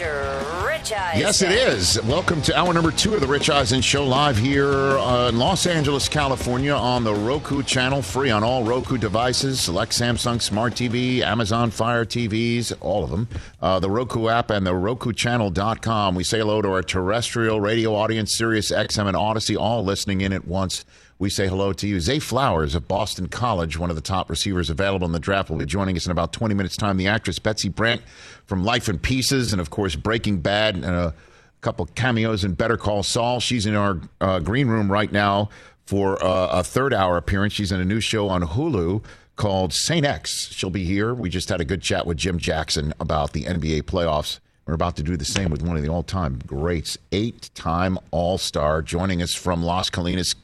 Rich Eisen. Yes, it is. Welcome to hour number two of the Rich Eisen Show, live here uh, in Los Angeles, California, on the Roku channel, free on all Roku devices, select Samsung Smart TV, Amazon Fire TVs, all of them. Uh, the Roku app and the RokuChannel.com. We say hello to our terrestrial radio audience, Sirius XM and Audacy, all listening in at once. We say hello to you. Zay Flowers of Boston College, one of the top receivers available in the draft, will be joining us in about 20 minutes' time. The actress Betsy Brandt from Life in Pieces and, of course, Breaking Bad and a couple cameos in Better Call Saul. She's in our uh, green room right now for uh, a third hour appearance. She's in a new show on Hulu called Saint X. She'll be here. We just had a good chat with Jim Jackson about the NBA playoffs. We're about to do the same with one of the all time greats, eight time All Star, joining us from Las Colinas,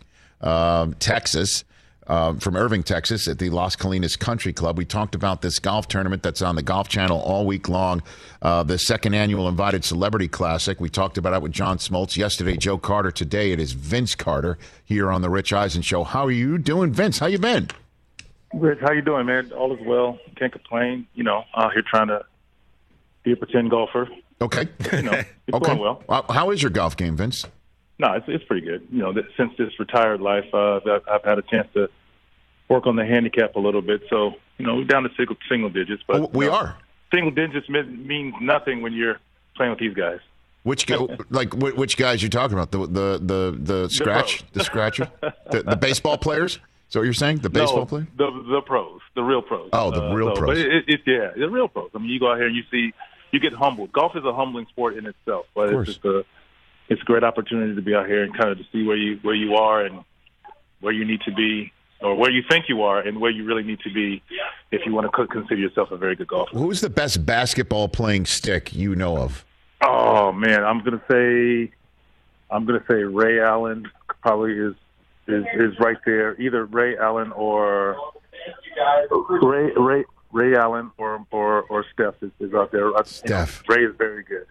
Texas. Uh, from Irving, Texas, at the Las Colinas Country Club. We talked about this golf tournament that's on the Golf Channel all week long, uh, the second annual Invited Celebrity Classic. We talked about it with John Smoltz yesterday, Joe Carter. Today it is Vince Carter here on the Rich Eisen Show. How are you doing, Vince? How you been? Rich, how you doing, man? All is well. Can't complain. You know, out here trying to be a pretend golfer. Okay. You know, it's okay. going well. How is your golf game, Vince? No, it's it's pretty good. You know, that since this retired life, uh, I've, I've had a chance to work on the handicap a little bit. So, you know, we're down to single single digits, but Oh, we you know, are. Single digits mean, means nothing when you're playing with these guys. Which like which guys you're talking about? The the the the scratch, pros. the scratcher, the, the baseball players. Is that what you're saying? The baseball no, player? the the pros, the real pros. Oh, the real so, pros. But it, it, yeah, the real pros. I mean, you go out here and you see, you get humbled. Golf is a humbling sport in itself, but it's just a, it's a great opportunity to be out here and kind of to see where you where you are and where you need to be, or where you think you are and where you really need to be, if you want to consider yourself a very good golfer. Who's the best basketball playing stick you know of? Oh man, I'm gonna say, I'm gonna say Ray Allen probably is is is right there. Either Ray Allen or Ray Ray Ray Allen or or or Steph is, is out there. I- you know, Steph. Ray is very good.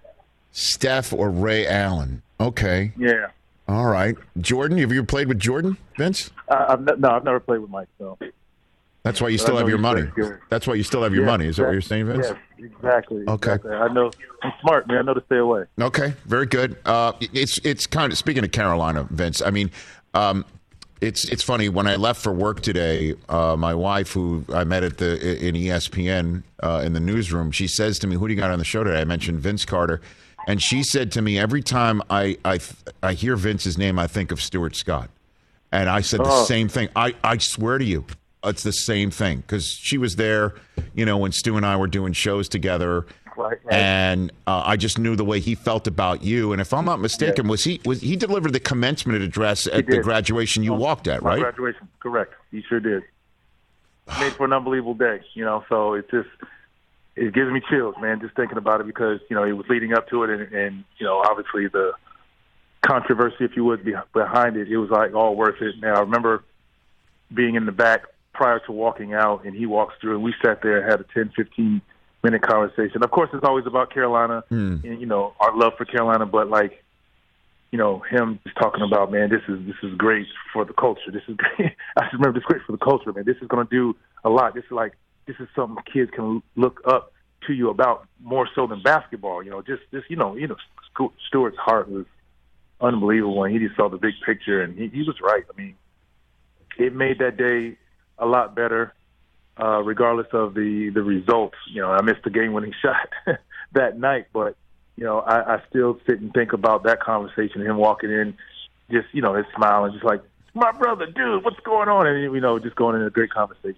Steph or Ray Allen? Okay, Yeah. all right. Jordan, have you ever played with Jordan, Vince? Uh, I've ne- no, I've never played with Mike. So That's why you But still have your money. That's why you still have your Yeah, money. Is that what you're saying, Vince? Yes, exactly. Okay. exactly. I know. I'm smart, man. I know to stay away. Okay, very good. Uh, it's it's kind of speaking of Carolina, Vince. I mean, um, it's it's funny when I left for work today. Uh, my wife, who I met at the in ESPN uh, in the newsroom, she says to me, "Who do you got on the show today?" I mentioned Vince Carter, and she said to me, "Every time I I I hear Vince's name, I think of Stuart Scott." And I said the Oh. same thing. I, I swear to you, it's the same thing because she was there, you know, when Stu and I were doing shows together. Right, right. And uh, I just knew the way he felt about you. And if I'm not mistaken, was he was he delivered the commencement address at the graduation you walked at, right? graduation, correct. He sure did. Made for an unbelievable day, you know. So it just it gives me chills, man, just thinking about it because you know it was leading up to it, and, and you know obviously the controversy, if you would, behind it. It was like all worth it. Man, I remember being in the back prior to walking out, and he walks through, and we sat there and had a 10, 15 minute conversation. Of course, it's always about Carolina hmm. and you know our love for Carolina, but like you know, him just talking about, man, this is this is great for the culture. This is great. I just remember this is great for the culture, man. This is going to do a lot. This is like this is something kids can look up to you about more so than basketball. You know, just just you know, you know, Stuart's heart was unbelievable, and he just saw the big picture, and he, he was right. I mean, it made that day a lot better, uh, regardless of the the results. You know, I missed the game winning shot that night, but you know, I, I still sit and think about that conversation, him walking in, just you know, his smile and just like, my brother, dude, what's going on? And you know, just going in a great conversation.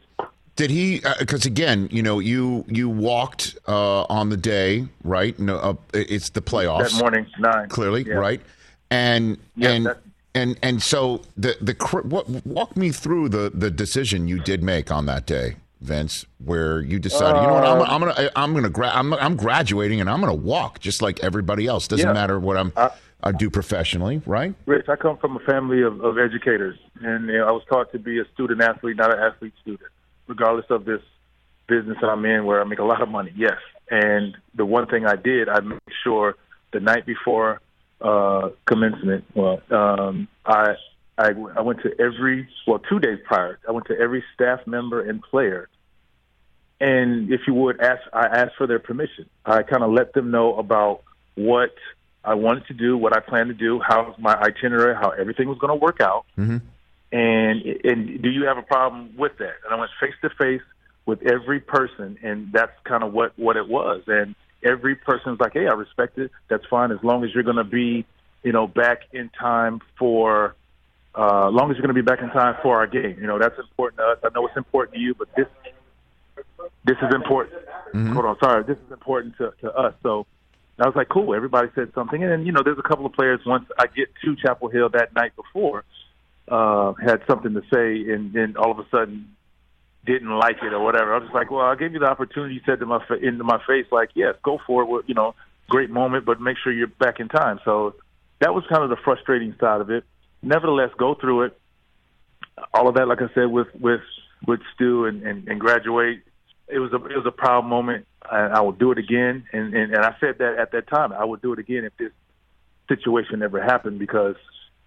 Did he? Because again, you know, you you walked uh, on the day, right? No, uh, it's the playoffs. That morning, nine clearly, Yeah. right? And Yeah, and and and so the the cr- what, walk me through the the decision you did make on that day, Vince, where you decided, you know what, Uh, I'm, I'm gonna I'm gonna gra- I'm, I'm graduating and I'm gonna walk just like everybody else. Doesn't Yeah. matter what I'm I- I do professionally, right? Rich, I come from a family of, of educators, and you know, I was taught to be a student athlete, not an athlete student, regardless of this business that I'm in where I make a lot of money. Yes, and the one thing I did, I made sure the night before uh, commencement, well, um, I, I I went to every well two days prior, I went to every staff member and player, and if you would ask, I asked for their permission. I kind of let them know about what I wanted to do, what I planned to do, how my itinerary, how everything was going to work out. Mm-hmm. And and do you have a problem with that? And I went face to face with every person, and that's kind of what what it was. And every person's like, "Hey, I respect it. That's fine as long as you're going to be, you know, back in time for." Uh, as long as you're going to be back in time for our game, you know that's important to us. I know it's important to you, but this this is important. Mm-hmm. Hold on, sorry, this is important to, to us. So I was like, cool. Everybody said something, and then, you know, there's a couple of players. Once I get to Chapel Hill that night before, uh, had something to say, and then all of a sudden didn't like it or whatever. I was just like, well, I gave you the opportunity. You said to my into my face, like, yes, go for it. Well, you know, great moment, but make sure you're back in time. So that was kind of the frustrating side of it. Nevertheless, go through it. All of that, like I said, with with with Stu and, and, and graduate. It was a it was a proud moment. and I will do it again, and, and and I said that at that time I would do it again if this situation ever happened because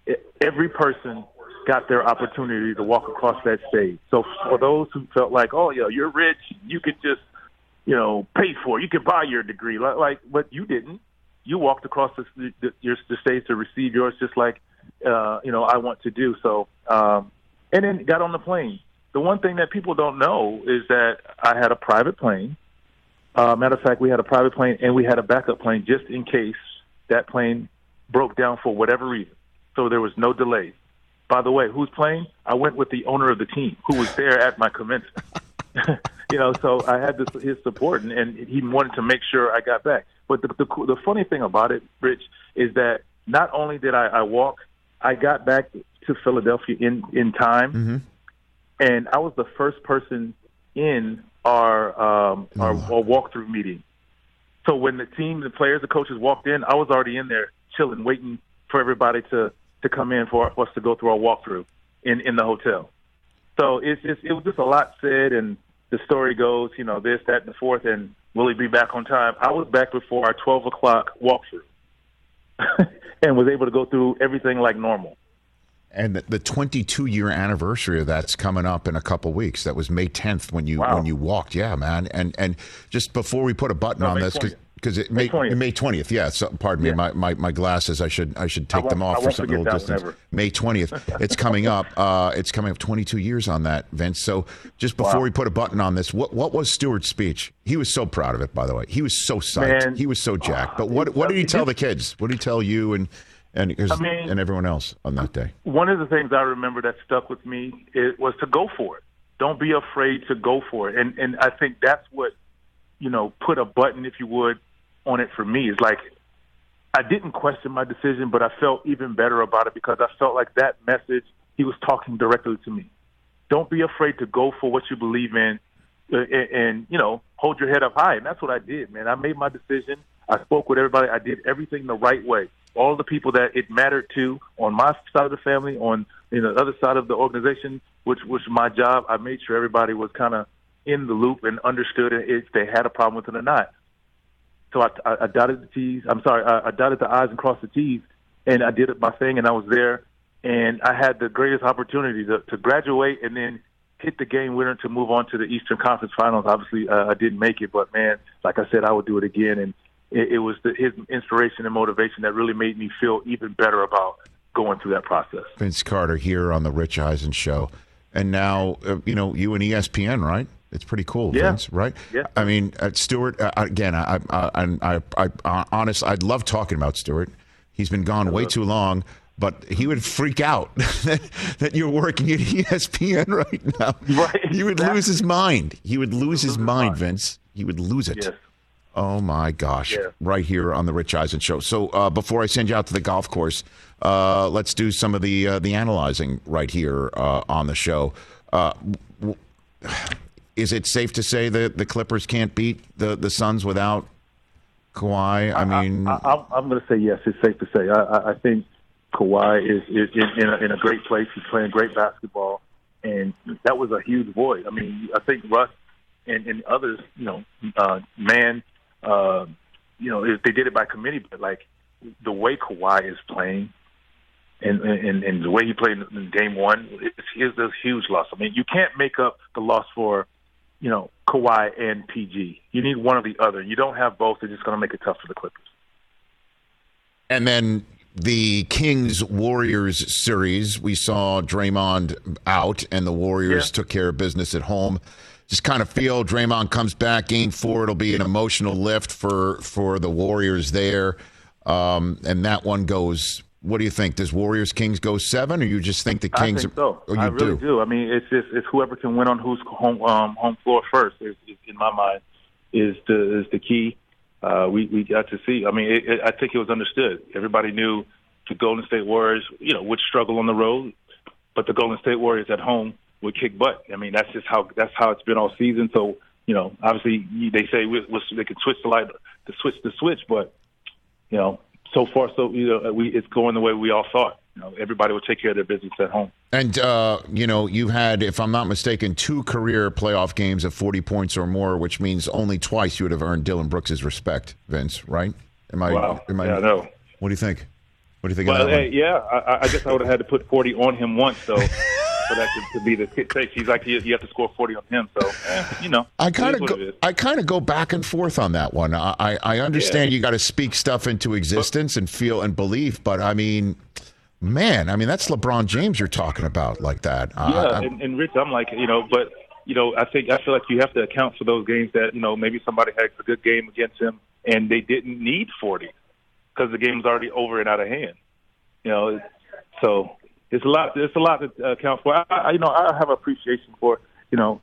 it, every person got their opportunity to walk across that stage. So for those who felt like, oh yeah, you're rich, you could just you know pay for it, you could buy your degree, like, like but you didn't. You walked across the, the, the stage to receive yours, just like uh, you know I want to do. So um, and then got on the plane. The one thing that people don't know is that I had a private plane. Uh, matter of fact, we had a private plane and we had a backup plane just in case that plane broke down for whatever reason. So there was no delay. By the way, who's playing? I went with the owner of the team who was there at my commencement. you know, so I had this, his support, and, and he wanted to make sure I got back. But the, the the funny thing about it, Rich, is that not only did I, I walk, I got back to Philadelphia in in time, Mm-hmm. and I was the first person in our um, our, Oh. our walkthrough meeting. So when the team, the players, the coaches walked in, I was already in there chilling, waiting for everybody to to come in for us to go through our walkthrough in in the hotel. So it's, it's it was just a lot said, and the story goes, you know, this, that, and the fourth, and will he be back on time? I was back before our twelve o'clock walkthrough, and was able to go through everything like normal. And the, the 22 year anniversary of that's coming up in a couple weeks. That was May 10th when you Wow. when you walked. Yeah, man. And and just before we put a button No, on May this, 20th. Because it May May 20th. May 20th. Yeah. So, pardon me. Yeah. My, my my glasses. I should I should take won't- them I off for won't something a little distance. May 20th. It's coming up. Uh, it's coming up 22 years on that, Vince. So just before Wow. we put a button on this, what what was Stuart's speech? He was so proud of it. By the way, he was so psyched. Man. he was so jacked. But what what did he tell the kids? What did he tell you and and I mean- and everyone else on that day? one of the things I remember that stuck with me it was to go for it. Don't be afraid to go for it. And and I think that's what you know put a button, if you would, on it for me. Is like I didn't question my decision, but I felt even better about it because I felt like that message he was talking directly to me. Don't be afraid to go for what you believe in, uh, and, and you know hold your head up high. And that's what I did, man. I made my decision. I spoke with everybody. I did everything the right way. All the people that it mattered to on my side of the family, on you know, the other side of the organization, which was my job. I made sure everybody was kind of in the loop and understood if they had a problem with it or not. So I, I, I dotted the T's. I'm sorry, I, I dotted the I's and crossed the T's, and I did my thing, and I was there, and I had the greatest opportunity to, to graduate and then hit the game winner to move on to the Eastern Conference Finals. Obviously, uh, I didn't make it, but man, like I said, I would do it again, and it, it was the, his inspiration and motivation that really made me feel even better about going through that process. Vince Carter here on the Rich Eisen show, and now uh, you know you and ESPN, right? It's pretty cool, Yeah. Vince, right? Yeah. I mean, uh, Stuart. Uh, again, I, I, I, I, I, honest, I'd love talking about Stuart. He's been gone way too long, but he would freak out that, that you're working at ESPN right now. Right, He would lose his mind. He would lose his mind. Vince. He would lose it. Yes. Oh my gosh! Yeah. Right here on the Rich Eisen show. So uh, before I send you out to the golf course, uh, let's do some of the uh, the analyzing right here uh, on the show. Uh, w- is it safe to say that the Clippers can't beat the the Suns without Kawhi? I mean, I, I'm going to say yes. It's safe to say. I, I, think Kawhi is, is in, in, a, in a great place. He's playing great basketball, and that was a huge void. I mean, I think Russ and, and others, you know, uh, man, uh, you know, they did it by committee, but like the way Kawhi is playing. And, and and the way he played in game one is is a huge loss. I mean, you can't make up the loss for you know, Kawhi and PG. You need one or the other. You don't have both. It's just going to make it tough for the Clippers. And then the Kings Warriors series, we saw Draymond out, and the Warriors Yeah. took care of business at home. Just kind of feel Draymond comes back game four. It'll be an emotional lift for for the Warriors there, um, and that one goes. What do you think? Does Warriors Kings go seven, or you just think the Kings? I think so. Oh, you I really do. do. I mean, it's just it's whoever can win on whose home um, home floor first. Is, is in my mind is the is the key. Uh, we we got to see. I mean, it, it, I think it was understood. Everybody knew the Golden State Warriors, you know, would struggle on the road, but the Golden State Warriors at home would kick butt. I mean, that's just how that's how it's been all season. So you know, obviously they say we, we, they can switch the light, to switch the switch, but you know, so far so you know we it's going the way we all thought. You know, everybody will take care of their business at home. And uh, you know, you've had, if I'm not mistaken, two career playoff games of 40 points or more, which means only twice you would have earned Dillon Brooks' respect, Vince. Right? Am I? Wow. Am I? yeah, I know. What do you think? What do you think Well, hey, yeah, I, I guess I would have had to put 40 on him once, so for that to, to be the case. He's like, you, you have to score 40 on him, so, eh, you know. I kind of go. I kind of go back and forth on that one. I I, I understand you got to speak stuff into existence and feel and believe, but I mean, man, I mean that's LeBron James you're talking about like that. Yeah, I- and, and Rich, I'm like, you know, but, you know, I think, I feel like you have to account for those games that, you know, maybe somebody had a good game against him and they didn't need 40 because the game's already over and out of hand. You know, so it's a lot. It's a lot to account for. I, I you know, I have appreciation for you know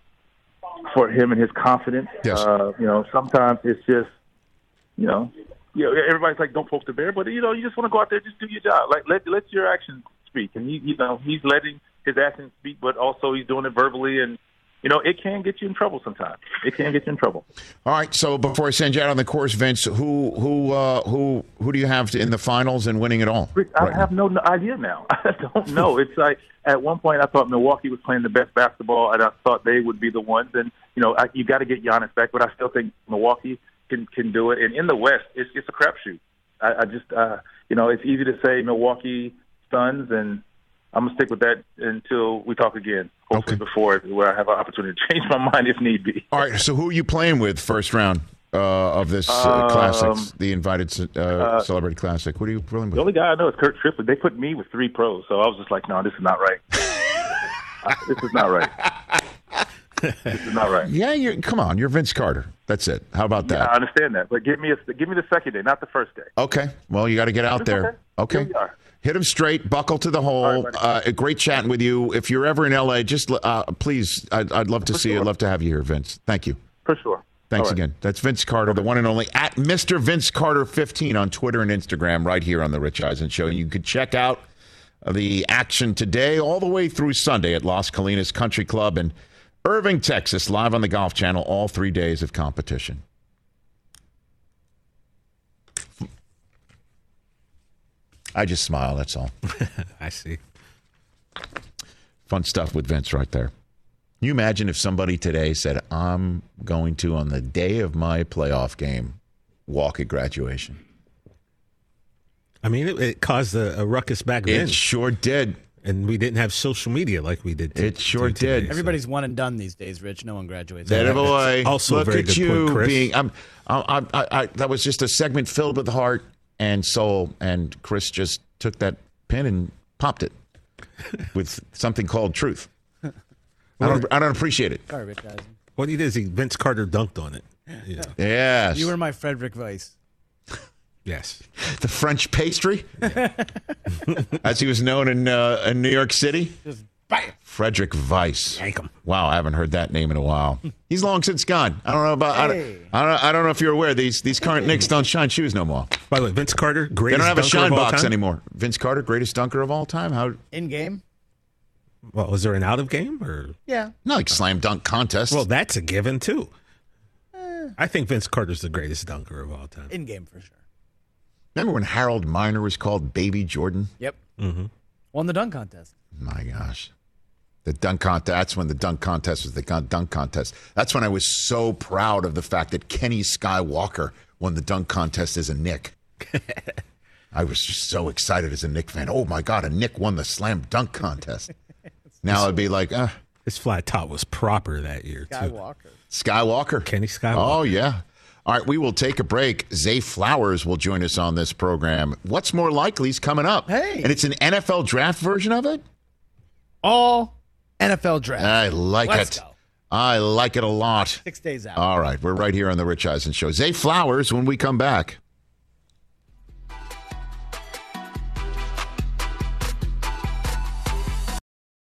for him and his confidence. Yes. Uh, you know, sometimes it's just you know, you know, everybody's like, don't poke the bear, but you know, you just want to go out there, just do your job. Like let let your actions speak, and he, you know, he's letting his actions speak, but also he's doing it verbally, and you know, it can get you in trouble sometimes. It can get you in trouble. All right. So before I send you out on the course, Vince, who who uh, who who do you have in the finals and winning it all? I right have no no idea now. I don't know. It's like at one point I thought Milwaukee was playing the best basketball, and I thought they would be the ones. And you know, I, you got to get Giannis back, but I still think Milwaukee can can do it. And in the West, it's it's a crapshoot. I, I just uh, you know, it's easy to say Milwaukee Suns, and I'm gonna stick with that until we talk again. Hopefully, Okay. before where I have an opportunity to change my mind if need be. All right. So who are you playing with first round uh, of this uh, Um, classics, the invited uh, celebrated classic? What are you playing with? The only guy I know is Kirk Triplett. They put me with three pros, so I was just like, no, this is not right. this is not right. this is not right. Yeah, you come on. You're Vince Carter. That's it. How about that? I understand that, but give me a give me the second day, not the first day. Okay. Well, you got to get out It's there. okay. Okay. Here we are. Hit him straight. Buckle to the hole. right, uh, great chatting with you. If you're ever in LA, just uh, please. I'd, I'd love to see you. I'd love to have you here, Vince. Thank you. For sure. Thanks right. again. That's Vince Carter, the one and only at Mr. Vince Carter 15 on Twitter and Instagram, right here on the Rich Eisen Show. You can check out the action today, all the way through Sunday at Las Colinas Country Club in Irving, Texas, live on the Golf Channel. All three days of competition. I just smile. That's all. I see. Fun stuff with Vince right there. Can you imagine if somebody today said, I'm going to, on the day of my playoff game, walk at graduation? I mean, it, it caused a, a ruckus back then, It sure did. and we didn't have social media like we did. t- It sure do today, did. so- Everybody's one and done these days, Rich. No one graduates. That boy. also a Look very at good you point, Chris. being. I'm, I, I, I, that was just a segment filled with heart and soul, and Chris just took that pin and popped it with something called truth. I don't, I don't appreciate it. Sorry, Rich Eisen. What he did is he Vince Carter dunked on it. Yeah. Yes. You were my Frédéric Weis. Yes. the French pastry, as he was known in uh, in New York City. Just bam. Frédéric Weis. Yank 'em. Wow, I haven't heard that name in a while. He's long since gone. I don't know about. I, don't, I, don't, I don't know if you're aware. These these current Knicks don't shine shoes no more. By the way, Vince Carter, They greatest don't have a shine box time. anymore. Vince Carter, greatest dunker of all time. How? In game? Well, was there an out of game or? Yeah. Not like slam dunk contest. Well, that's a given too. I think Vince Carter's the greatest dunker of all time. In game for sure. remember when Harold Miner was called Baby Jordan? Yep. Mm-hmm. Won the dunk contest. My gosh. The dunk contest. That's when the dunk contest was the dunk contest. That's when I was so proud of the fact that Kenny Skywalker won the dunk contest as a Knick. I was just so excited as a Knick fan. Oh my God, a Knick won the slam dunk contest. Now it'd be like, uh, His flat top was proper that year too. Skywalker. Skywalker. Kenny Skywalker. Oh, yeah. All right, we will take a break. Zay Flowers will join us on this program. What's more likely is coming up. Hey. And it's an NFL draft version of it? All NFL draft. I like Let's it. go. I like it a lot. Six days out. All right, we're right here on the Rich Eisen Show. Zay Flowers when we come back.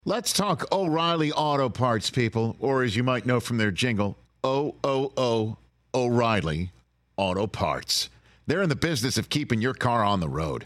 Let's talk O'Reilly Auto Parts, people, or as you might know from their jingle, O O O O'Reilly Auto Parts. They're in the business of keeping your car on the road.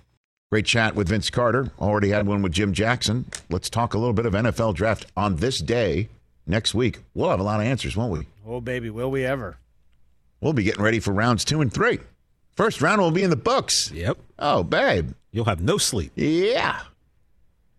Great chat with Vince Carter. Already had one with Jim Jackson. Let's talk a little bit of NFL draft on this day next week. We'll have a lot of answers, won't we? Oh, baby, will we ever? We'll be getting ready for rounds two and three. First round will be in the books. Yep. Oh, babe. You'll have no sleep. Yeah.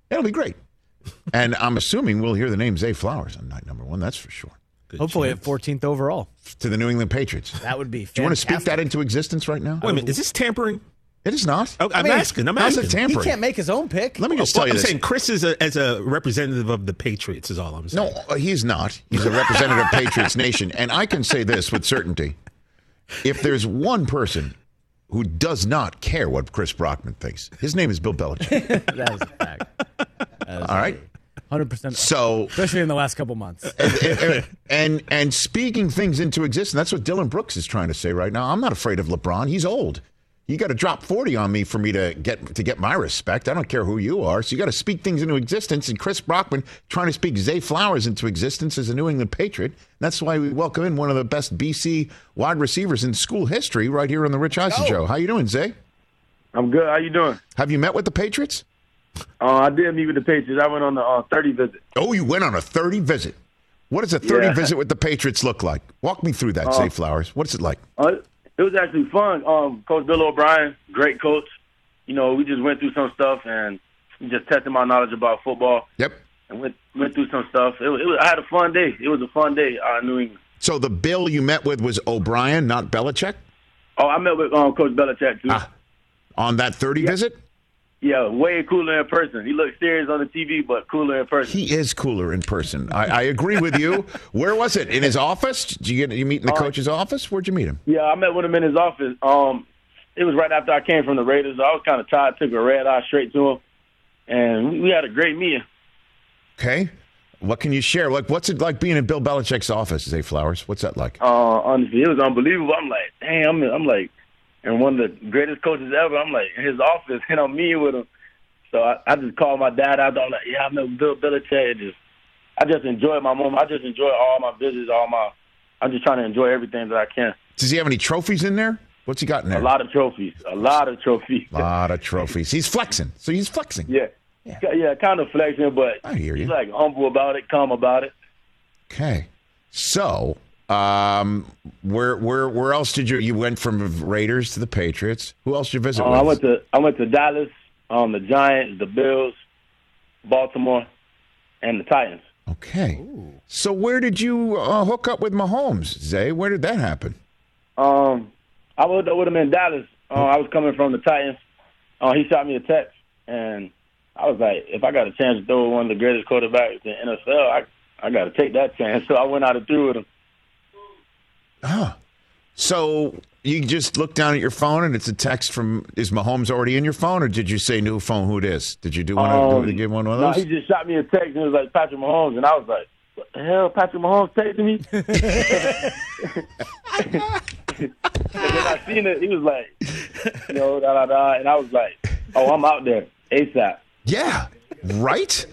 It'll be great. and I'm assuming we'll hear the name Zay Flowers on night number one. That's for sure. Good Hopefully chance. at 14th overall. To the New England Patriots. That would be. Do you want to speak that into existence right now? Wait a minute. Is this tampering? It is not. Oh, I'm mean, asking. I'm How's asking. it tampering? He can't make his own pick. Let me just Well, tell you I'm this. saying Chris is a, as a representative of the Patriots is all I'm saying. No, uh, he's not. He's a representative of Patriots Nation. And I can say this with certainty. If there's one person who does not care what Chris Brockman thinks, his name is Bill Belichick. that is a fact. All right? 100%. So Especially in the last couple months. and, and and speaking things into existence, that's what Dillon Brooks is trying to say right now. I'm not afraid of LeBron. He's old. You got to drop 40 on me for me to get to get my respect. I don't care who you are. So you got to speak things into existence. And Chris Brockman trying to speak Zay Flowers into existence as a New England Patriot. That's why we welcome in one of the best BC wide receivers in school history right here on the Rich Eisen Show. How you doing, Zay? I'm good. How you doing? Have you met with the Patriots? Uh, I did meet with the Patriots. I went on the uh, 30 visit. Oh, you went on a 30 visit. What does a 30 Yeah. visit with the Patriots look like? Walk me through that, Zay Flowers. What's it like? Uh, it was actually fun. Um, coach Bill O'Brien, great coach. You know, we just went through some stuff and just tested my knowledge about football Yep. and went went through some stuff. It was, it was I had a fun day. It was a fun day uh, in New England. So the bill you met with was O'Brien, not Belichick, Oh, I met with um, Coach Belichick too. Ah. on that 30 visit? Yeah, way cooler in person. He looked serious on the TV, but cooler in person. He is cooler in person. I, I agree with you. Where was it? In his office? Did you get you meet in the coach's office? Where'd you meet him? Yeah, I met with him in his office. Um, it was right after I came from the Raiders. I was kind of tired. Took a red eye straight to him, and we- we had a great meeting. Okay. What can you share? Like, what's it like being in Bill Belichick's office, Zay Flowers? What's that like? Uh, honestly, it was unbelievable. I'm like, damn, I'm, I'm like, and one of the greatest coaches ever. I'm like in his office, and I'm with him. So I, I just called my dad out. I'm like, yeah, I with Bill Belichick. Just, I just enjoy my moment. I just enjoy all my visits, all my. I'm just trying to enjoy everything that I can. Does he have any trophies in there? What's he got in there? A lot of trophies. A lot of trophies. A lot of trophies. He's flexing. So he's flexing. Yeah. yeah. kind of flexing, but I hear you. he's like humble about it, calm about it. Okay. So, um, where where where else did you you went from Raiders to the Patriots? Who else did you visit Uh, with? I went to I went to Dallas, um, the Giants, the Bills, Baltimore, and the Titans. okay. So where did you uh, hook up with Mahomes, Zay? Where did that happen? Um, I would I would have been in Dallas. Uh, I was coming from the Titans. Uh, he shot me a text, and I was like, if I got a chance to throw with one of the greatest quarterbacks in the NFL, I I got to take that chance. So I went out and threw with him. So you just look down at your phone and it's a text from is Mahomes already in your phone, or did you say new phone? Who it is? Did you do one? of, Um, did you give one of No, he just shot me a text and it was like Patrick Mahomes, and I was like, what the hell, Patrick Mahomes texting me? and then I seen it. He was like, you know, da da da, and I was like, oh, I'm out there ASAP. yeah. Right.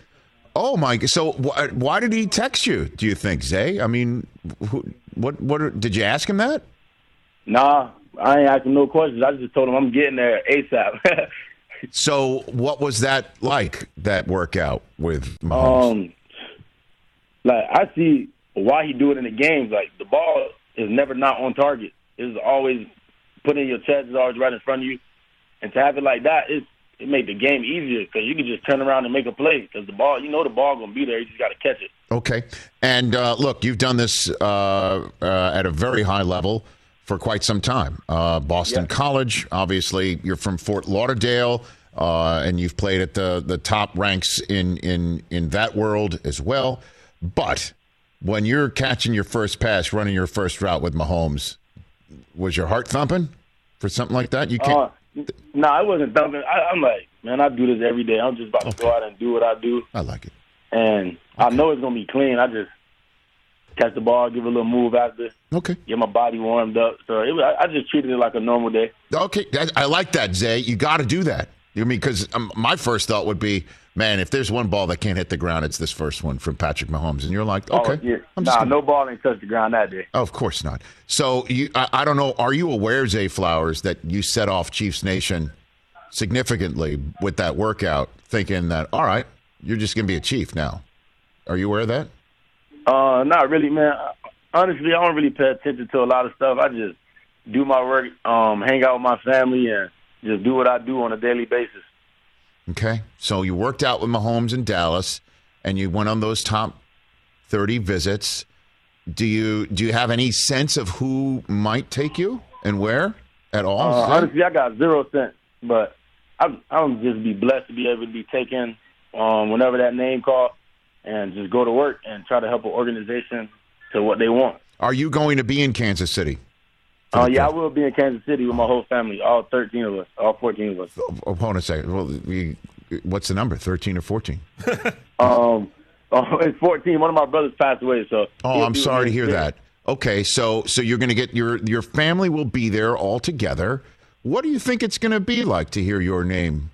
Oh my! So wh- why did he text you? Do you think, Zay? I mean, who, what? What? Did you ask him that? Nah, I ain't asking no questions. I just told him I'm getting there ASAP. So what was that like? That workout with Mahomes? um, like I see why he do it in the games. Like the ball is never not on target. It's always put in your chest. It's always right in front of you. And to have it like that, it's it made the game easier because you can just turn around and make a play because the ball, you know, the ball gonna be there. You just got to catch it. Okay. And uh, look, you've done this uh, uh, at a very high level for quite some time. Uh, Boston Yeah. College, obviously, you're from Fort Lauderdale, uh, and you've played at the, the top ranks in, in, in that world as well. But when you're catching your first pass, running your first route with Mahomes, was your heart thumping for something like that? You can't. N- nah, I wasn't thumping. I, I'm like, man, I do this every day. I'm just about to go out and do what I do, I like it. and I know it's gonna be clean. I just catch the ball, give it a little move after, Okay. get my body warmed up. So it, was- I, I just treated it like a normal day. Okay, I- I like that, Zay. You got to do that. You mean because um, my first thought would be, man, if there's one ball that can't hit the ground, it's this first one from Patrick Mahomes, and you're like, okay, Oh, yeah. I'm Nah, gonna- no ball didn't touch the ground that day. Oh, of course not. So you, I, I don't know. Are you aware, Zay Flowers, that you set off Chiefs Nation significantly with that workout, thinking that all right, you're just going to be a Chief now? Are you aware of that? Uh, not really, man. Honestly, I don't really pay attention to a lot of stuff. I just do my work, um, hang out with my family, and just do what I do on a daily basis. Okay. So you worked out with Mahomes in Dallas and you went on those top 30 visits. Do you do you have any sense of who might take you and where at all? Uh, honestly, I got zero cents, but I'm I'm just be blessed to be able to be taken um, whenever that name call, and just go to work and try to help an organization to what they want. Are you going to be in Kansas City? Uh, yeah, I will be in Kansas City with my whole family, all 13 of us, all 14 of us. Opponent say, well, we, what's the number? 13 or 14? Um, oh, it's 14. One of my brothers passed away, so. Oh, I'm sorry to hear there. that. Okay, so so you're going to get your your family will be there all together. What do you think it's going to be like to hear your name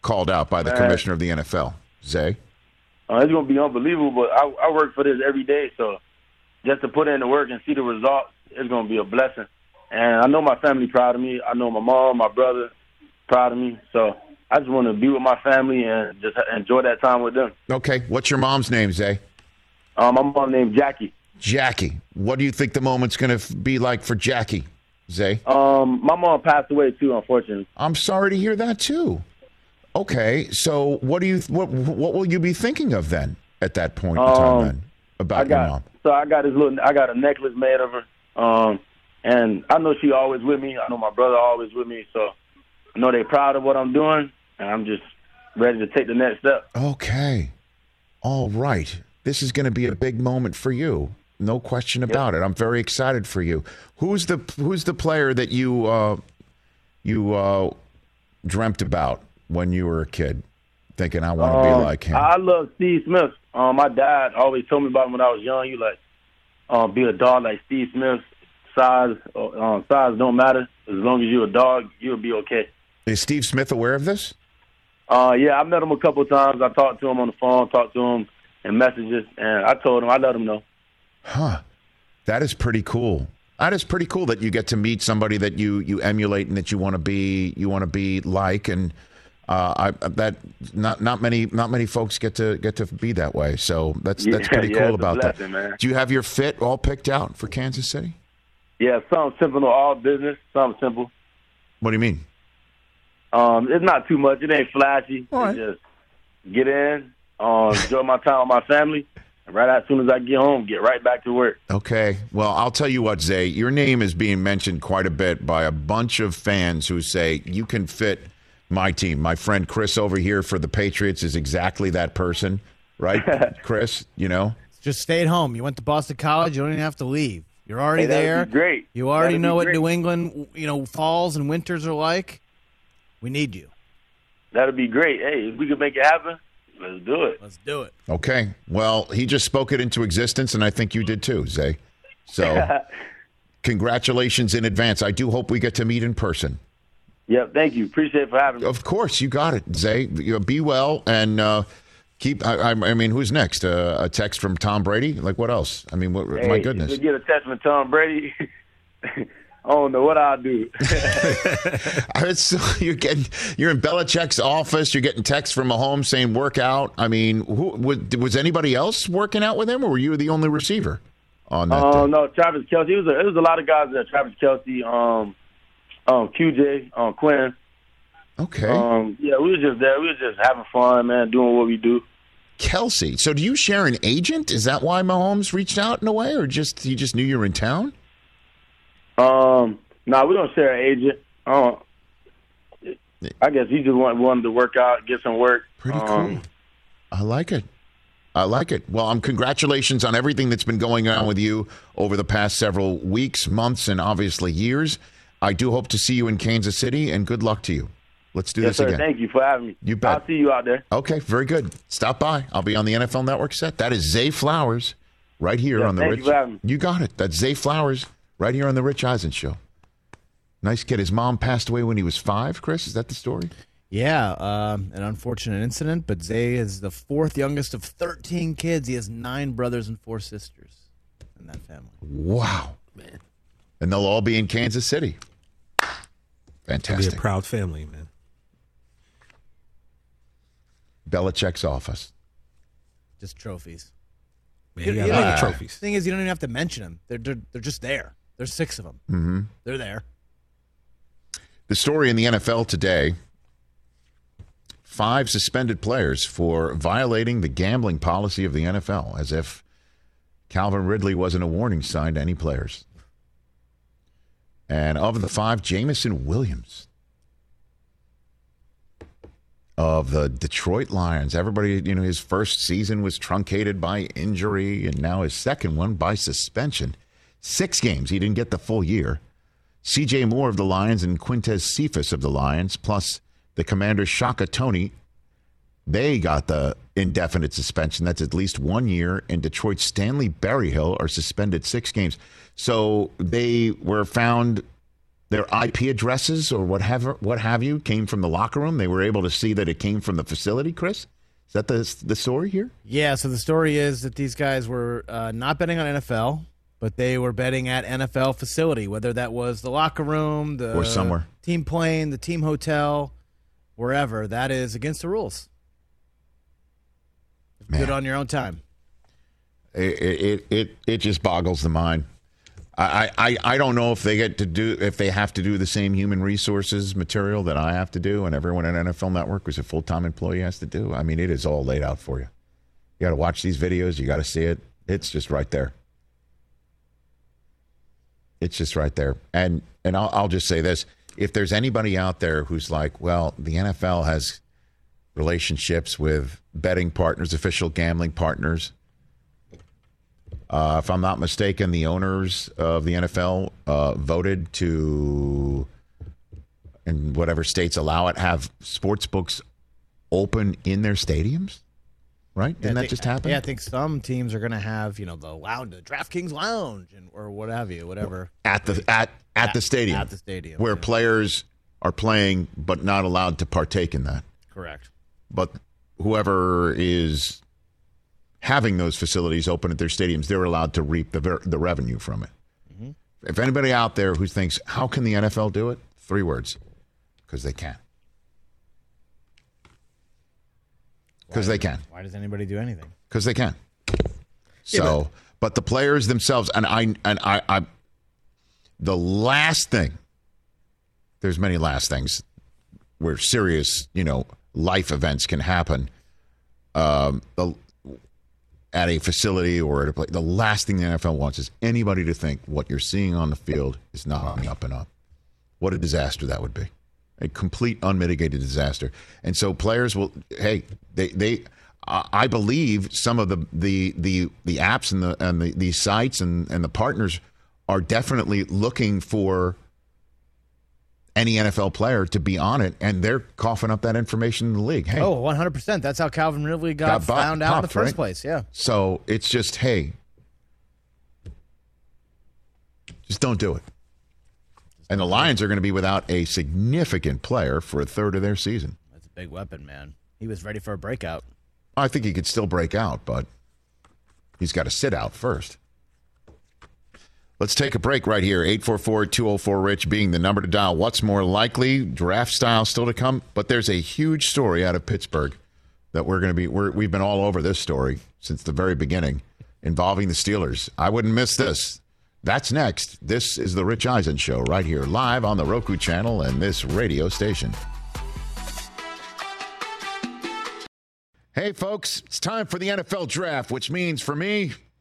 called out by the Man. commissioner of the NFL, Zay? Uh, it's gonna be unbelievable, but I, I work for this every day, so just to put in the work and see the results, it's gonna be a blessing. And I know my family proud of me. I know my mom, my brother, proud of me. So I just want to be with my family and just enjoy that time with them. Okay, what's your mom's name, Zay? Um, my mom named Jackie. Jackie. What do you think the moment's going to be like for Jackie, Zay? Um, my mom passed away too, unfortunately. I'm sorry to hear that too. Okay, so what do you what what will you be thinking of then at that point in time Um, then about I your mom? so I got this little I got a necklace made of her. Um, and I know she always with me. I know my brother always with me. So I know they're proud of what I'm doing, and I'm just ready to take the next step. Okay. All right. This is going to be a big moment for you. No question about it. I'm very excited for you. Who's the who's the player that you uh, you uh, dreamt about when you were a kid, thinking I want to Um, be like him? I love Steve Smith. Um, my dad always told me about him when I was young. You like, um, be a dog like Steve Smith. Size, uh, um, size don't matter as long as you're a dog. You'll be okay. is Steve Smith aware of this? Uh, yeah, I met him a couple of times. I talked to him on the phone, talked to him in messages, and I told him I let him know. Huh. That is pretty cool. That is pretty cool that you get to meet somebody that you you emulate and that you want to be you want to be like and uh, I that not not many not many folks get to get to be that way. So that's that's pretty yeah, cool about blessing, that. man. Do you have your fit all picked out for Kansas City? Yeah, something simple to all business. Something simple. What do you mean? Um, it's not too much. It ain't flashy. All right. It's just get in, um, enjoy my time with my family, and right as soon as I get home, get right back to work. Okay. Well, I'll tell you what, Zay. Your name is being mentioned quite a bit by a bunch of fans who say you can fit my team. My friend Chris over here for the Patriots is exactly that person, right? Chris, you know. Just stay at home. You went to Boston College. You don't even have to leave. You're already Hey, that'd be there. great. You already That'd know what. New England, you know, falls and winters are like. We need you. That'd be great. Hey, if we could make it happen, let's do it. Let's do it. Okay. Well, he just spoke it into existence, and I think you did too, Zay. So, congratulations in advance. I do hope we get to meet in person. Yep. Thank you. Appreciate it for having me. Of course, you got it, Zay. Be well and uh, keep. I, I, I mean, who's next? Uh, a text from Tom Brady? Like what else? I mean, what, Hey, my if goodness. we get a text from Tom Brady. I don't know what I'll do. It's, you're getting. You're in Belichick's office. You're getting texts from Mahomes saying work out. I mean, who, was, was anybody else working out with him, or were you the only receiver on that? Um, day? no, Travis Kelce. It was a, it was a lot of guys there. Travis Kelce, um, um, QJ, um, Quinn. Okay, Um, yeah, we was just there. We was just having fun, man, doing what we do. Kelce. So, do you share an agent? Is that why Mahomes reached out in a way, or just he just knew you were in town? Um, no, nah, we don't share an agent. Um, I guess he just wanted, wanted to work out, get some work. Pretty cool. Um, I like it. I like it. Well, um, congratulations on everything that's been going on with you over the past several weeks, months, and obviously years. I do hope to see you in Kansas City, and good luck to you. Let's do Yes, this sir. again. Thank you for having me. You bet. I'll see you out there. Okay, very good. Stop by. I'll be on the NFL Network set. That is Zay Flowers right here Yeah, on the thank Rich. you for having me. You got it. That's Zay Flowers right here on the Rich Eisen show. Nice kid. His mom passed away when he was five. Chris, is that the story? Yeah, um, an unfortunate incident, but Zay is the fourth youngest of 13 kids. He has nine brothers and four sisters in that family. Wow, man. And they'll all be in Kansas City. Fantastic. Be a Fantastic. proud family, man. Belichick's office. Just trophies. Man, You- you you got don't lot of even- trophies. Thing is, you don't even have to mention them. They're they're, they're just there. There's six of them. Mm-hmm. They're there. The story in the NFL today five suspended players for violating the gambling policy of the NFL, as if Calvin Ridley wasn't a warning sign to any players. And of the five, Jameson Williams of the Detroit Lions. Everybody, you know, his first season was truncated by injury, and now his second one by suspension. Six games. He didn't get the full year. CJ Moore of the Lions and Quintez Cephas of the Lions, plus the commander Shaka Toney, they got the indefinite suspension. That's at least one year. And Detroit's Stanley Berryhill are suspended six games. So they were found their IP addresses or whatever, what have you came from the locker room. They were able to see that it came from the facility. Chris, is that the the story here? Yeah. So the story is that these guys were uh, not betting on NFL, but they were betting at NFL facility, whether that was the locker room, the Or somewhere. team plane, the team hotel, wherever. That is against the rules. Man. Good on your own time. it it it, it just boggles the mind. I, I, I don't know if they get to do if they have to do the same human resources material that I have to do and everyone at NFL Network who's a full time employee has to do. I mean, it is all laid out for you. You got to watch these videos. You got to see it. It's just right there. It's just right there. And and I'll, I'll just say this: if there's anybody out there who's like, well, the NFL has relationships with betting partners, official gambling partners. Uh, if I'm not mistaken, the owners of the NFL uh, voted to, in whatever states allow it, have sports books open in their stadiums. Right? Yeah, Didn't I that just happen? Yeah, I think some teams are going to have you know the lounge, the DraftKings lounge, and or what have you, whatever. At the at at the stadium, At the stadium, where yeah. players are playing but not allowed to partake in that. Correct. But whoever is having those facilities open at their stadiums, they're allowed to reap the ver- the revenue from it. if anybody out there who thinks, how can the NFL do it? Three words because they can. Because they can. Why does anybody do anything? Because they can. So, but the players themselves, and I, and I, I, the last thing, there's many last things where serious, you know, life events can happen. Um, the, at a facility or at a place, the last thing the NFL wants is anybody to think what you're seeing on the field is not on the up and up. What a disaster that would be. A complete unmitigated disaster. And so players will, hey, they, they, I believe some of the, the, the, the apps and the, and the, the sites and, and the partners are definitely looking for any NFL player to be on it, and they're coughing up that information in the league. Hey, Oh, 100%. That's how Calvin Ridley got, Got bu- found out in the first right? place. Yeah. So it's just, hey, just don't do it. And the Lions are going to be without a significant player for a third of their season. That's a big weapon, man. He was ready for a breakout. I think he could still break out, but he's got to sit out first. Let's take a break right here. 844 204 Rich being the number to dial. What's more likely? Draft style still to come, but there's a huge story out of Pittsburgh that we're going to be, we're, we've been all over this story since the very beginning involving the Steelers. I wouldn't miss this. That's next. This is the Rich Eisen Show right here, live on the Roku channel and this radio station. Hey, folks, it's time for the NFL draft, which means for me,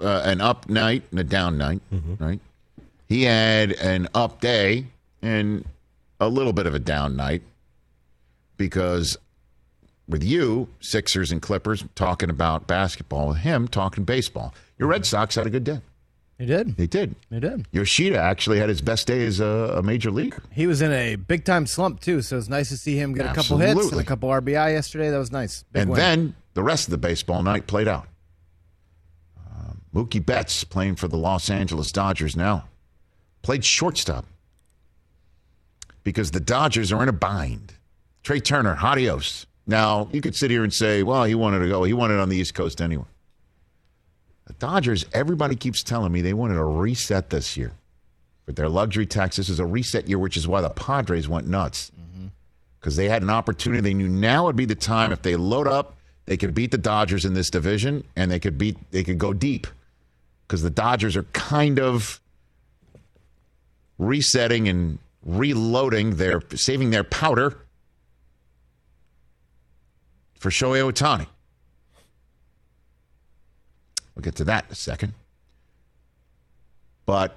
uh, an up night and a down night, right? He had an up day and a little bit of a down night because with you, Sixers and Clippers talking about basketball, with him talking baseball. Your Red Sox had a good day. He did. They did. He did. Yoshida actually had his best day as a, a major leaguer. He was in a big time slump too, so it's nice to see him get a couple hits and a couple RBI yesterday. That was nice. Big and win. then the rest of the baseball night played out. Mookie Betts playing for the Los Angeles Dodgers now. Played shortstop because the Dodgers are in a bind. Trea Turner, adios. Now, you could sit here and say, well, he wanted to go. He wanted on the East Coast anyway. The Dodgers, everybody keeps telling me they wanted a reset this year. With their luxury tax, this is a reset year, which is why the Padres went nuts mm-hmm. because they had an opportunity. They knew now would be the time if they load up, they could beat the Dodgers in this division, and they could beat they could go deep because the Dodgers are kind of resetting and reloading their saving their powder for Shohei Ohtani. We'll get to that in a second. But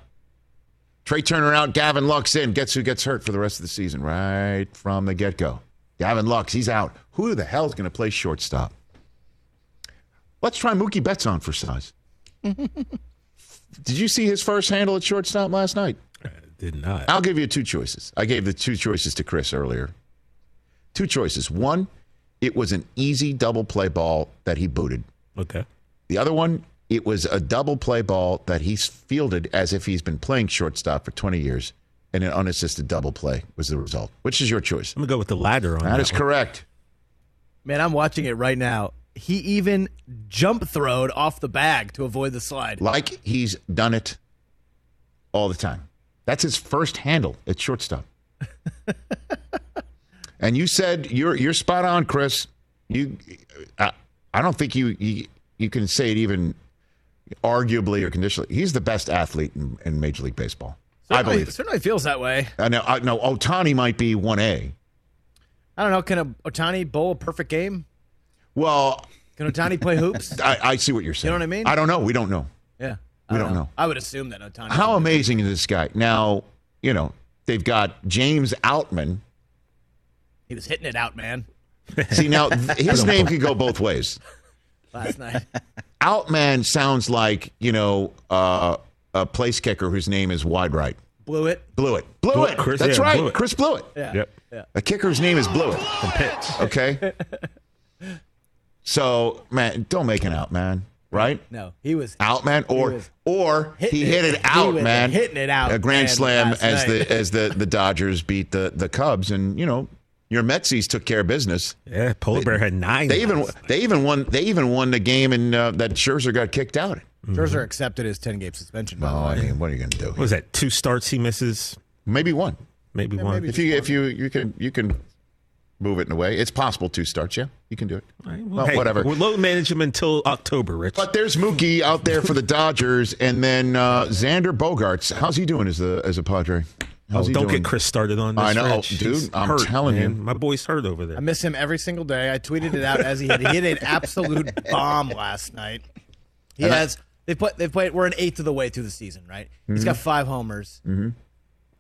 Trea Turner out, Gavin Lux in. Gets who gets hurt for the rest of the season right from the get go? Gavin Lux, he's out. Who the hell is going to play shortstop? Let's try Mookie Betts on for size. Did you see his first handle at shortstop last night? Did not. I'll give you two choices. I gave the two choices to Chris earlier. Two choices. One, it was an easy double play ball that he booted. Okay. The other one, it was a double play ball that he's fielded as if he's been playing shortstop for 20 years, and an unassisted double play was the result. Which is your choice? I'm gonna go with the latter on that. That is one. correct. Man, I'm watching it right now. He even jump throwed off the bag to avoid the slide. Like he's done it all the time. That's his first handle at shortstop. and you said you're you're spot on, Chris. You, I, I don't think you, you you can say it even arguably or conditionally. He's the best athlete in, in Major League Baseball. I Certainly- believe it. Certainly feels that way. I know. I know. Ohtani might be one A. I don't know. Can a Ohtani bowl a perfect game? Well, Can Ohtani play hoops? I, I see what you're saying. You know what I mean? I don't know. We don't know. Yeah. We I don't know. I would assume that Ohtani. How amazing is this guy? Now, you know, they've got James Outman. He was hitting it out, man, See, now th- his name could go both ways. last night. Outman sounds like, you know, uh, a place kicker whose name is Wide Right. Blew it. Blew it. Blew, Blew it. it, Chris. That's Yeah, right. blew it. Chris blew it. Yeah. Yep. Yeah. A kicker's name is Blew It. From Pitts. Okay. so, man, don't make an out, man. Right? No, he was Out, man, or was or he hitting hit it. it out, He was man. hitting it out, A grand man, slam as night. the as the the Dodgers beat the the Cubs, and you know your Metsies took care of business. Yeah, Polar Bear had nine. They even last they even won they even won the game and uh, that Scherzer got kicked out. Scherzer accepted his 10 game suspension. By Oh, the I mean, what are you going to do? What was that? Two starts he misses. Maybe one. Maybe one. If you if you you can you can move it in a way. It's possible two starts. Yeah, you can do it. All right, well, hey, whatever. We'll load manage him until October, Rich. But there's Mookie out there for the Dodgers, and then uh, Xander Bogaerts. How's he doing as a as a Padre? How's oh, he don't doing? get Chris started on this. I know, Rich. dude, He's I'm hurt, telling you. My boy's hurt over there. I miss him every single day. I tweeted it out as he had hit an absolute bomb last night. He And I- has. They put. They played. We're an eighth of the way through the season, right? He's Mm-hmm. got five homers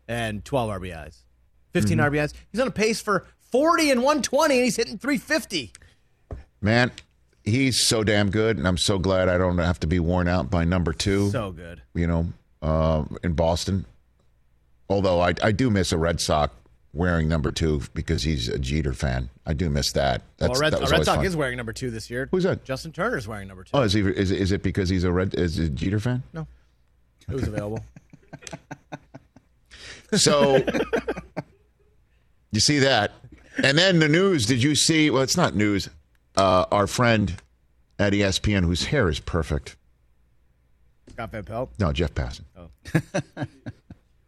and twelve RBIs, 15 Mm-hmm. RBIs. He's on a pace for forty and one twenty, and he's hitting three fifty. Man, he's so damn good, and I'm so glad I don't have to be worn out by number two. So good. you know, uh, in Boston. Although I, I do miss a Red Sox wearing number two because he's a Jeter fan. I do miss that. That's, well, Red, that was Red Sox fun. is wearing number two this year. Who's that? Justin Turner's wearing number two. Oh, is he? Is, is it because he's a Red? Is a Jeter fan? no, it was available. So you see that, and then the news. Did you see? Well, it's not news. Uh, our friend at ESPN, whose hair is perfect. Scott Van Pelt. No, Jeff Passan.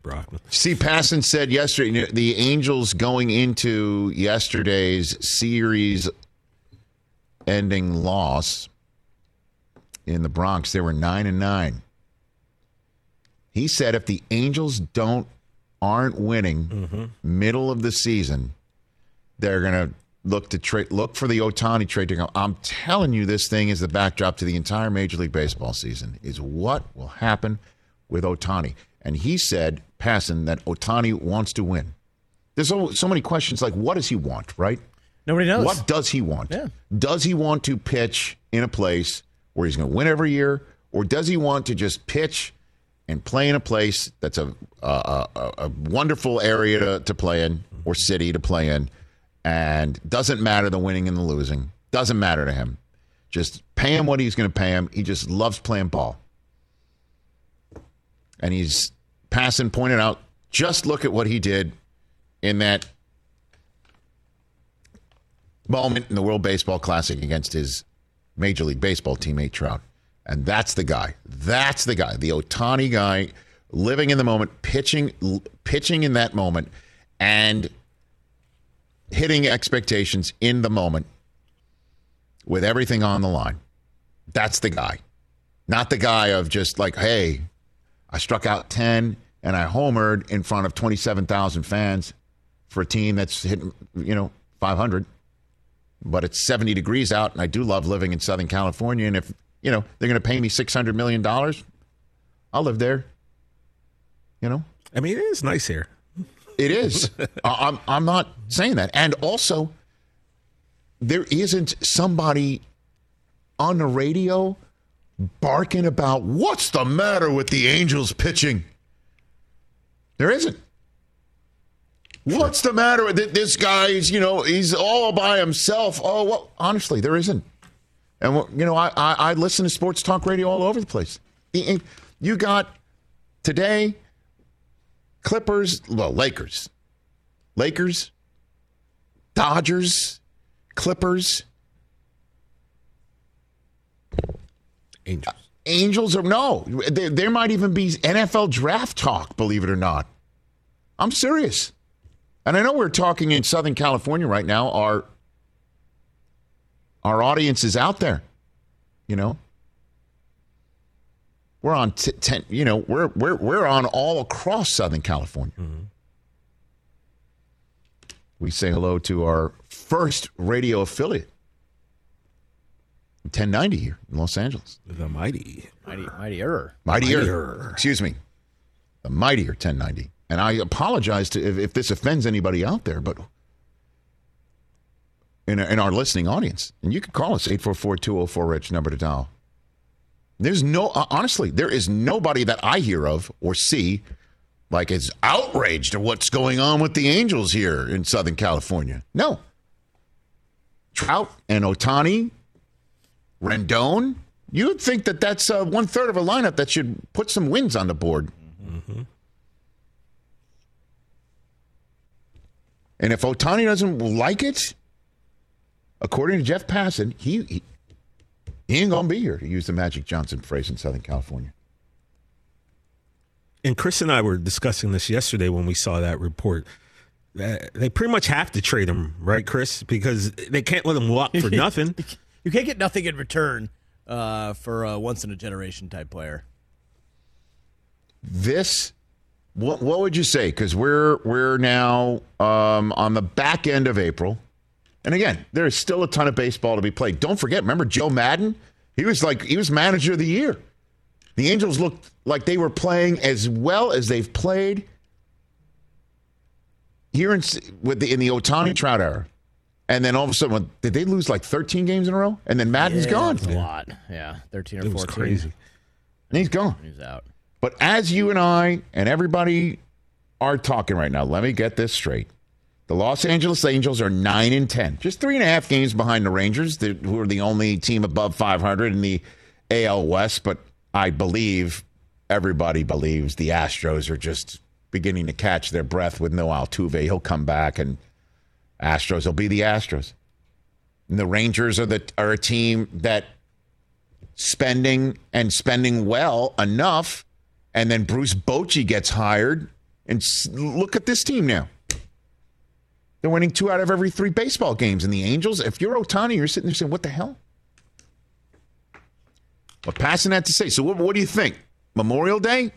Brockman. See, Passan said yesterday the Angels going into yesterday's series ending loss in the Bronx, they were nine and nine. He said if the Angels don't aren't winning middle of the season, they're gonna look to trade look for the Ohtani trade to go. I'm telling you, this thing is the backdrop to the entire Major League Baseball season. Is what will happen with Ohtani. And he said, passing that Ohtani wants to win. There's so, so many questions like, what does he want, right? Nobody knows. What does he want? Yeah. Does he want to pitch in a place where he's going to win every year, or does he want to just pitch and play in a place that's a a, a, a wonderful area to, to play in or city to play in, and doesn't matter the winning and the losing, doesn't matter to him. Just pay him what he's going to pay him. He just loves playing ball, and he's Passan pointed out. Just look at what he did in that moment in the World Baseball Classic against his Major League Baseball teammate Trout. And that's the guy. That's the guy. The Ohtani guy living in the moment, pitching pitching in that moment and hitting expectations in the moment with everything on the line. That's the guy. Not the guy of just like, hey, I struck out 10 and I homered in front of 27,000 fans for a team that's hitting, you know, 500 but it's 70 degrees out and I do love living in Southern California and if, you know, they're going to pay me 600 million dollars, I'll live there. You know? I mean, it is nice here. It is. I- I'm I'm not saying that. And also there isn't somebody on the radio barking about what's the matter with the Angels pitching. There isn't. What's the matter with it? this guy's, you know, he's all by himself. Oh, well, honestly, there isn't. And, you know, I, I, I listen to sports talk radio all over the place. You got today, Clippers, well, Lakers, Lakers, Dodgers, Clippers, Angels. Angels, or no, there, there might even be NFL draft talk, believe it or not. I'm serious. And I know we're talking in Southern California right now. Our our audience is out there. You know, we're on t- ten. You know, we're we're we're on all across Southern California. Mm-hmm. We say hello to our first radio affiliate, 1090 here in Los Angeles. The mighty. Mighty, mightier. Mightier. Mightier. Excuse me. The mightier 1090. And I apologize to if, if this offends anybody out there, but in, in our listening audience, and you can call us 844-204-RICH number to dial. There's no uh, honestly, there is nobody that I hear of or see like is outraged at what's going on with the Angels here in Southern California. No. Trout and Ohtani, Rendon, you would think that that's uh, one third of a lineup that should put some wins on the board. And if Ohtani doesn't like it, according to Jeff Passan, he, he, he ain't going to be here, to use the Magic Johnson phrase in Southern California. And Chris and I were discussing this yesterday when we saw that report. Uh, They pretty much have to trade him, right, Chris? Because they can't let him walk for nothing. You can't get nothing in return uh, for a once in a generation type player. This, what, what would you say? Because we're we're now um, on the back end of April, and again, there is still a ton of baseball to be played. Don't forget, remember Joe Maddon? He was like he was manager of the year. The Angels looked like they were playing as well as they've played here in with the in the Ohtani Trout era. And then all of a sudden, did they lose like 13 games in a row? And then Maddon's Yeah, gone. that's a lot. Yeah, thirteen or It was fourteen. crazy. And he's gone. He's out. But as you and I and everybody are talking right now, let me get this straight. The Los Angeles Angels are 9 and 10, just three and a half games behind the Rangers, who are the only team above 500 in the AL West. But I believe everybody believes the Astros are just beginning to catch their breath with no Altuve. He'll come back and Astros will be the Astros. And the Rangers are the are a team that spending and spending well enough, and then Bruce Bochy gets hired. And look at this team now. They're winning two out of every three baseball games. And the Angels, if you're Ohtani, you're sitting there saying, "What the hell?" But passing that to say, so what, what do you think? Memorial Day?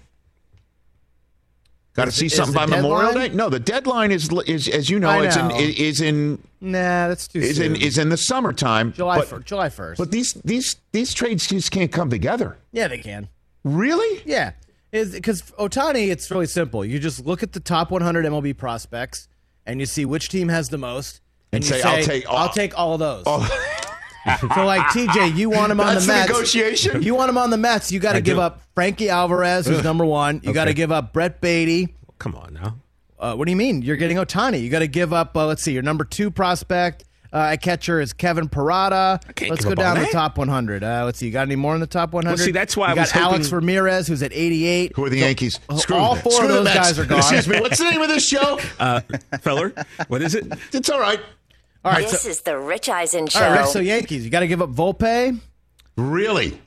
Got to see something by Memorial? Day? No, the deadline is is as you know, I it's in is in Nah, that's too is soon. in is in the summertime. July but, July first. but these these these trades just can't come together. yeah, they can. Really? Yeah, is because Ohtani, it's really simple. You just look at the top 100 MLB prospects and you see which team has the most, And you say, "I'll take all- I'll take all of those. so like TJ, you want him on That's the the Mets. negotiation? You want him on the Mets. You got to give do. up Frankie Alvarez, who's number one. You got to give up Brett Baty. Come on now. Uh, what do you mean? You're getting Ohtani. You got to give up. Uh, let's see. Your number two prospect uh, at catcher is Kevin Parada. Let's go up all down the top 100. Uh, let's see. You got any more in the top 100? see, that's why you I got was Alex hoping- Ramirez, who's at 88. Who are the Yankees? Oh, Screw all them. four of Screw the those guys are gone. Excuse me. What's the name of this show? Uh, Feller, what is it? it's all right. All right, This so, is the Rich Eisen Show. all right, so Yankees, you got to give up Volpe. Really?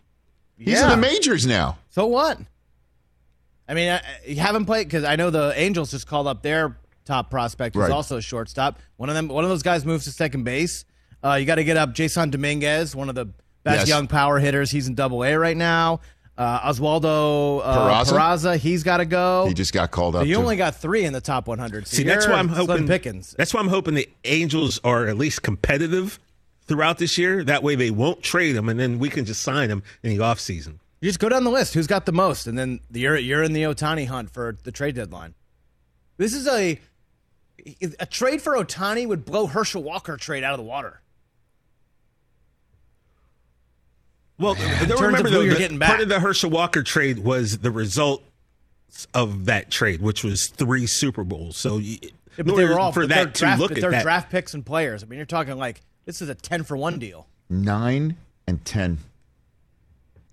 He's Yeah. in the majors now. So what? I mean, I, you haven't played because I know the Angels just called up their top prospect, who's Right. also a shortstop. One of them, one of those guys moves to second base. Uh, you got to get up Jasson Dominguez, one of the best Yes. young power hitters. He's in Double A right now. Uh, Oswaldo uh, Peraza? Peraza, he's got to go. He just got called So up. you too. only got three in the top 100. So See, that's why I'm hoping. Pickens. That's why I'm hoping the Angels are at least competitive throughout this year. That way, they won't trade him, and then we can just sign him in the offseason. You just go down the list. Who's got the most, and then you're you're in the Ohtani hunt for the trade deadline. This is a a trade for Ohtani would blow Herschel Walker trade out of the water. Well, terms don't of remember who though, you're the- getting part of the Herschel Walker trade was the result of that trade, which was three Super Bowls. So, you, Yeah, but they were all for but they're that draft, to look at they're that. draft picks and players. I mean, you're talking like this is a ten for one deal. nine and ten,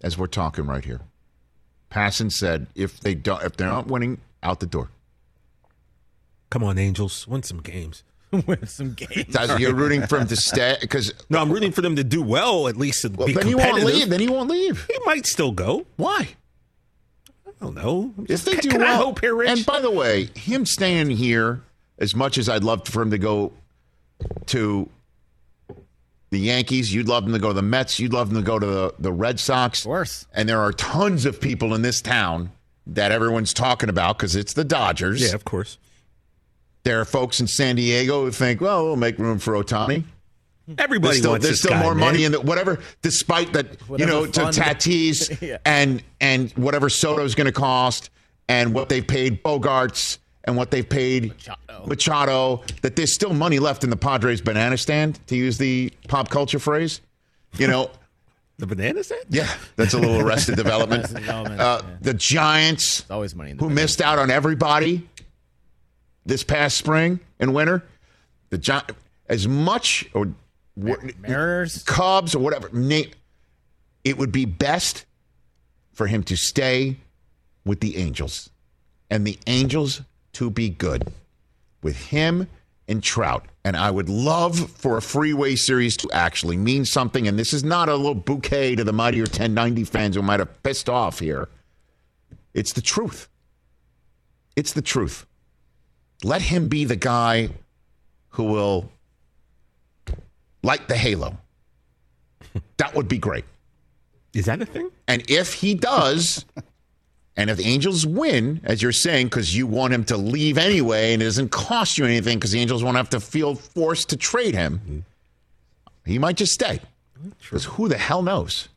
as we're talking right here. Passan said, if they don't, if they're not winning, out the door. Come on, Angels, win some games. win some games. Does- You're rooting for him to stay because No, I'm rooting for them to do well, at least to well, be then he won't leave. Then he won't leave. He might still go. Why? I don't know. If they do can I well, hope here, Rich? and by the way, him staying here, as much as I'd love for him to go to the Yankees, you'd love him to go to the Mets, you'd love him to go to the, the Red Sox. Of course. And there are tons of people in this town that everyone's talking about because it's the Dodgers. yeah, of course. There are folks in San Diego who think, well, we'll make room for Ohtani. Everybody There's still, wants there's still guy, more man. money in the whatever, despite that, you know, to Tatis Yeah. and and whatever Soto's going to cost, and what they've paid Bogaerts and what they've paid Machado. Machado, that there's still money left in the Padres banana stand, to use the pop culture phrase. You know, The banana stand? yeah, that's a little Arrested Development. Development, Uh, yeah. The Giants, There's always money the who bank. missed out on everybody this past spring and winter. The Gi- as much or Mariners. Cubs or whatever. Name, it would be best for him to stay with the Angels and the Angels to be good with him and Trout. And I would love for a freeway series to actually mean something. And this is not a little bouquet to the Mightier 1090 fans who might have pissed off here. It's the truth. It's the truth. Let him be the guy who will light the halo. That would be great. Is that a thing? And if he does, and if the Angels win, as you're saying, because you want him to leave anyway, and it doesn't cost you anything because the Angels won't have to feel forced to trade him, he might just stay. Because who the hell knows?